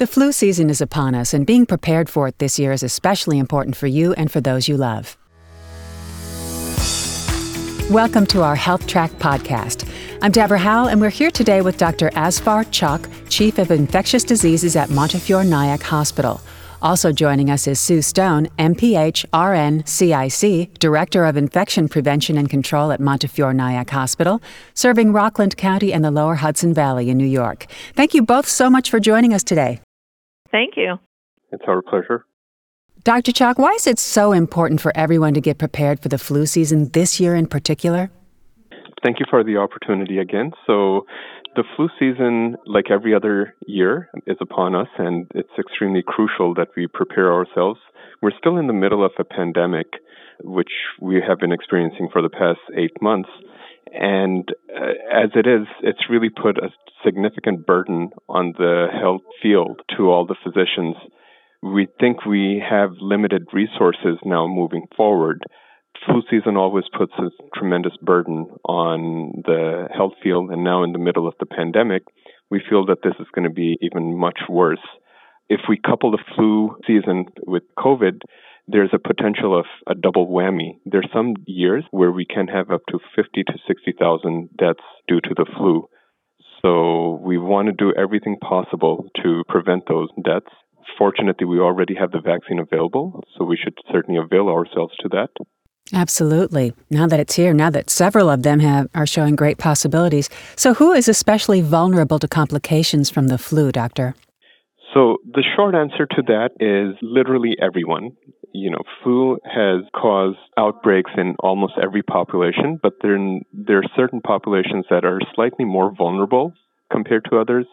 The flu season is upon us, and being prepared for it this year is especially important for you and for those you love. Welcome to our Health Track podcast. I'm Deborah Howell, and we're here today with Dr. Asfar Chak, Chief of Infectious Diseases at Montefiore Nyack Hospital. Also joining us is Sue Stone, MPH, RN, CIC, Director of Infection Prevention and Control at Montefiore Nyack Hospital, serving Rockland County and the lower Hudson Valley in New York. Thank you both so much for joining us today. Thank you. It's our pleasure. Dr. Chak, why is it so important for everyone to get prepared for the flu season this year in particular? Thank you for the opportunity again. So, the flu season, like every other year, is upon us, and it's extremely crucial that we prepare ourselves. We're still in the middle of a pandemic, which we have been experiencing for the past eight months. And uh, as it is, it's really put a significant burden on the health field to all the physicians. We think we have limited resources now moving forward. Flu season always puts a tremendous burden on the health field, and now in the middle of the pandemic, we feel that this is going to be even much worse. If we couple the flu season with COVID, there's a potential of a double whammy. There's some years where we can have up to 50 to 60,000 deaths due to the flu. So we want to do everything possible to prevent those deaths. Fortunately, we already have the vaccine available, so we should certainly avail ourselves to that. Absolutely. Now that it's here, now that several of them have, are showing great possibilities. So, who is especially vulnerable to complications from the flu, doctor? So, the short answer to that is literally everyone you know, flu has caused outbreaks in almost every population, but there, there are certain populations that are slightly more vulnerable compared to others,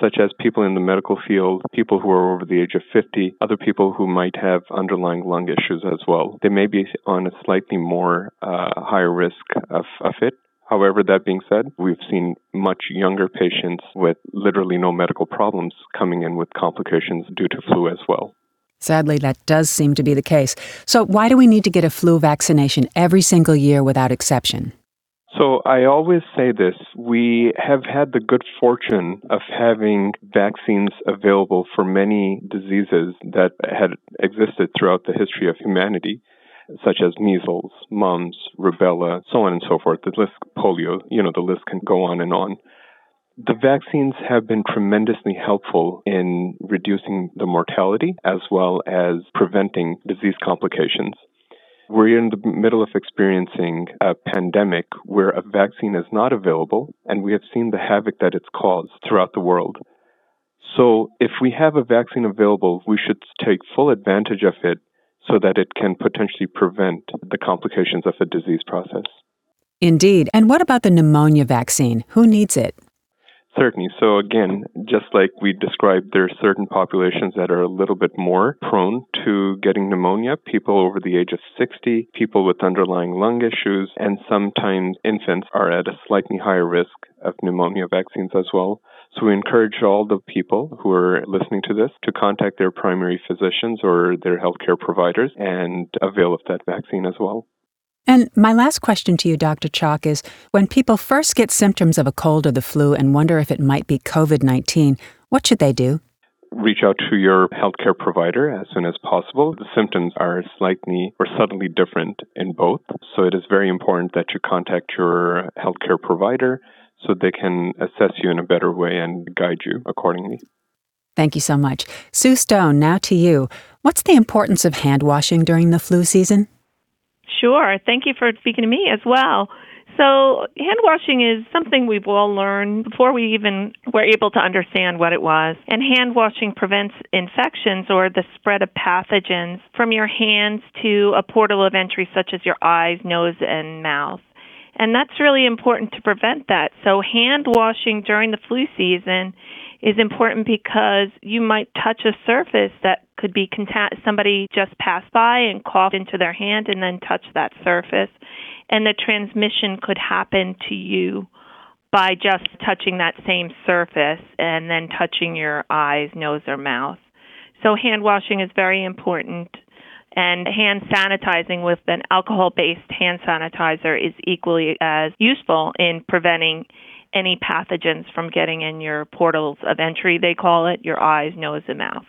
such as people in the medical field, people who are over the age of 50, other people who might have underlying lung issues as well. They may be on a slightly more uh, higher risk of, of it. However, that being said, we've seen much younger patients with literally no medical problems coming in with complications due to flu as well. Sadly, that does seem to be the case. So, why do we need to get a flu vaccination every single year without exception? So, I always say this we have had the good fortune of having vaccines available for many diseases that had existed throughout the history of humanity, such as measles, mumps, rubella, so on and so forth. The list, polio, you know, the list can go on and on. The vaccines have been tremendously helpful in reducing the mortality as well as preventing disease complications. We're in the middle of experiencing a pandemic where a vaccine is not available, and we have seen the havoc that it's caused throughout the world. So, if we have a vaccine available, we should take full advantage of it so that it can potentially prevent the complications of the disease process. Indeed. And what about the pneumonia vaccine? Who needs it? Certainly. So again, just like we described, there are certain populations that are a little bit more prone to getting pneumonia. People over the age of 60, people with underlying lung issues, and sometimes infants are at a slightly higher risk of pneumonia vaccines as well. So we encourage all the people who are listening to this to contact their primary physicians or their healthcare providers and avail of that vaccine as well. And my last question to you, Dr. Chak, is when people first get symptoms of a cold or the flu and wonder if it might be COVID 19, what should they do? Reach out to your healthcare provider as soon as possible. The symptoms are slightly or subtly different in both, so it is very important that you contact your healthcare provider so they can assess you in a better way and guide you accordingly. Thank you so much. Sue Stone, now to you. What's the importance of hand washing during the flu season? Sure. Thank you for speaking to me as well. So, hand washing is something we've all learned before we even were able to understand what it was. And hand washing prevents infections or the spread of pathogens from your hands to a portal of entry such as your eyes, nose, and mouth. And that's really important to prevent that. So, hand washing during the flu season is important because you might touch a surface that could be contact somebody just passed by and coughed into their hand and then touch that surface and the transmission could happen to you by just touching that same surface and then touching your eyes, nose or mouth. So hand washing is very important and hand sanitizing with an alcohol based hand sanitizer is equally as useful in preventing any pathogens from getting in your portals of entry, they call it, your eyes, nose, and mouth.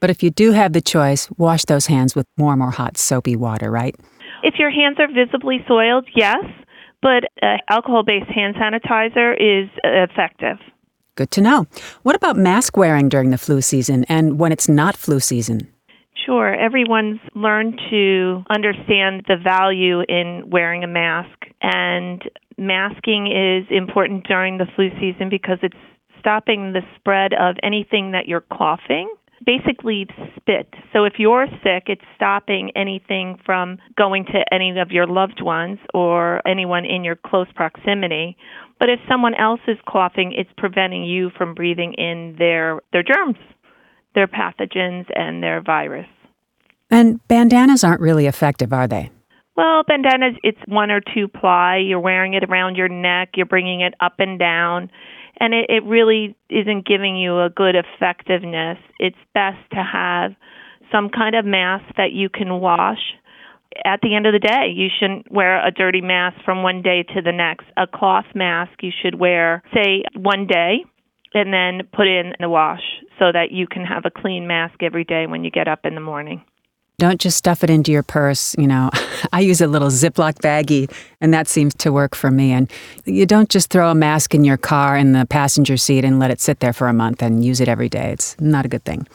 But if you do have the choice, wash those hands with warm or hot soapy water, right? If your hands are visibly soiled, yes, but uh, alcohol based hand sanitizer is effective. Good to know. What about mask wearing during the flu season and when it's not flu season? Sure. Everyone's learned to understand the value in wearing a mask, and masking is important during the flu season because it's stopping the spread of anything that you're coughing basically spit. So if you're sick, it's stopping anything from going to any of your loved ones or anyone in your close proximity. But if someone else is coughing, it's preventing you from breathing in their their germs, their pathogens and their virus. And bandanas aren't really effective, are they? Well, bandanas, it's one or two ply. You're wearing it around your neck, you're bringing it up and down and it, it really isn't giving you a good effectiveness. It's best to have some kind of mask that you can wash at the end of the day. You shouldn't wear a dirty mask from one day to the next. A cloth mask you should wear, say, one day and then put in the wash so that you can have a clean mask every day when you get up in the morning. Don't just stuff it into your purse. You know, I use a little Ziploc baggie, and that seems to work for me. And you don't just throw a mask in your car in the passenger seat and let it sit there for a month and use it every day. It's not a good thing.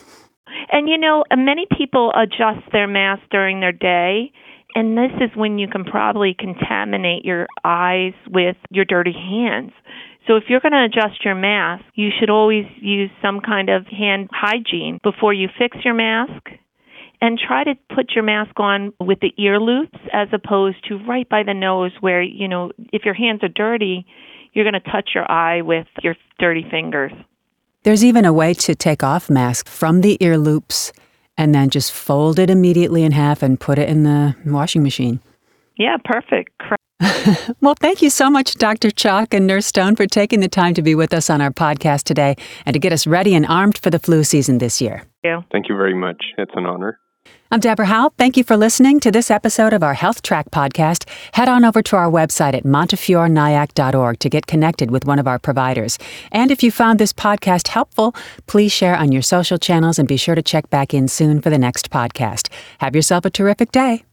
And you know, uh, many people adjust their mask during their day. And this is when you can probably contaminate your eyes with your dirty hands. So if you're going to adjust your mask, you should always use some kind of hand hygiene before you fix your mask and try to put your mask on with the ear loops as opposed to right by the nose where, you know, if your hands are dirty, you're going to touch your eye with your dirty fingers. There's even a way to take off mask from the ear loops and then just fold it immediately in half and put it in the washing machine. Yeah, perfect. well, thank you so much, Dr. Chak and Nurse Stone, for taking the time to be with us on our podcast today and to get us ready and armed for the flu season this year. Thank you. Thank you very much. It's an honor. I'm Deborah Howell. Thank you for listening to this episode of our Health Track podcast. Head on over to our website at montefiorenyack.org to get connected with one of our providers. And if you found this podcast helpful, please share on your social channels and be sure to check back in soon for the next podcast. Have yourself a terrific day.